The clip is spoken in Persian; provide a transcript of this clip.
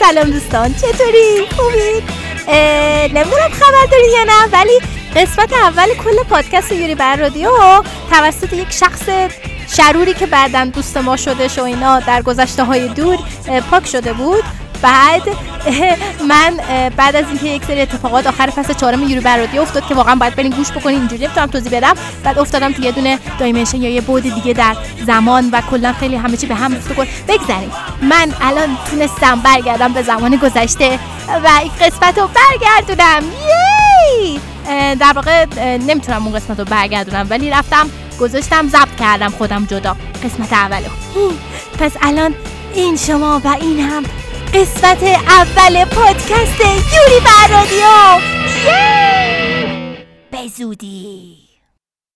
سلام دوستان چطوری؟ خوبید نمی‌دونم خبر دارین یا نه؟ ولی قسمت اول کل پادکست یوری بر رادیو. توسط یک شخص شروری که بعدا دوست ما شده و اینا در گذشته های دور پاک شده بود. بعد من بعد از اینکه یک سری اتفاقات آخر فصل چهارم یورو برادی افتاد که واقعا باید برین گوش بکنین اینجوری نمی‌تونم توضیح بدم. بعد افتادم تو یه دونه دایمنشن یا یه بود دیگه در زمان و کلا خیلی همه چی به هم ریخته. کن بگذاریم. من الان تونستم برگردم به زمان گذشته و این قسمت رو برگردونم. یی! در واقع نمی‌تونم اون قسمت رو برگردونم ولی رفتم گذاشتم ضبط کردم خودم جدا. قسمت اولو پس الان این شما و این هم قسمت اول پادکست یوری بر رادیو به زودی.